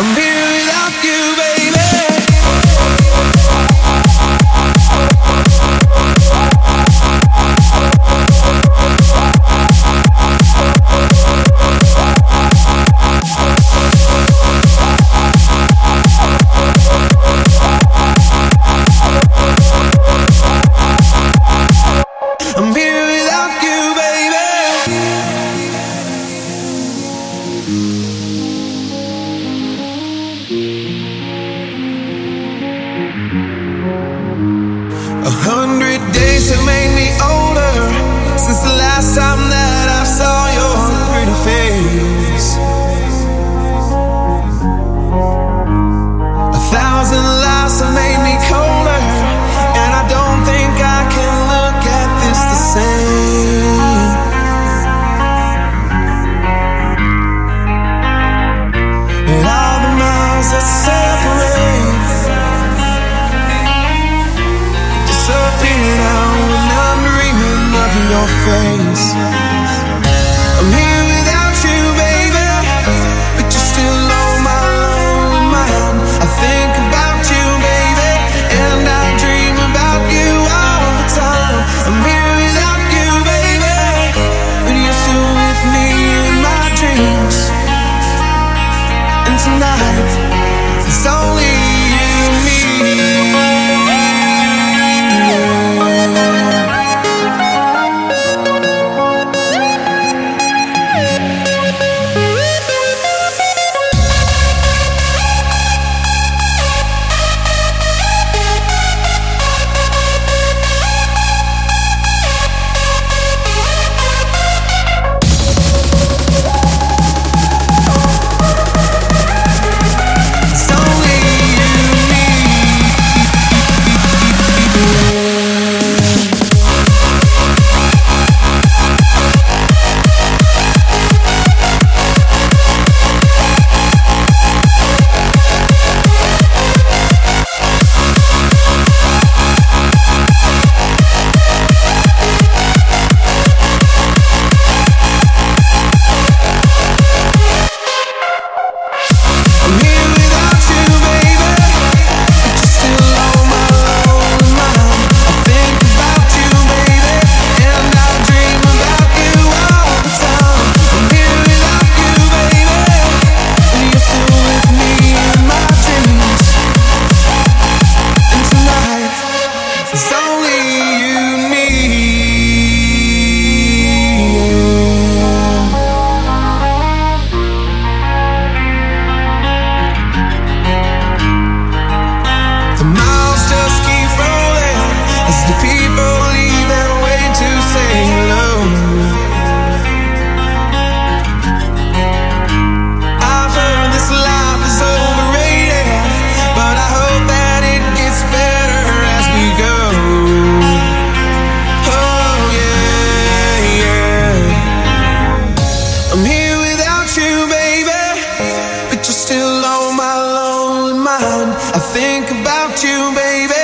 I'm here. A hundred days have made me older since the last time that your face. people to say hello. I've this life is overrated, but I hope that it gets better as we go. Oh yeah, yeah. I'm here without you, baby, but you're still on my lonely mind. I think about you, baby.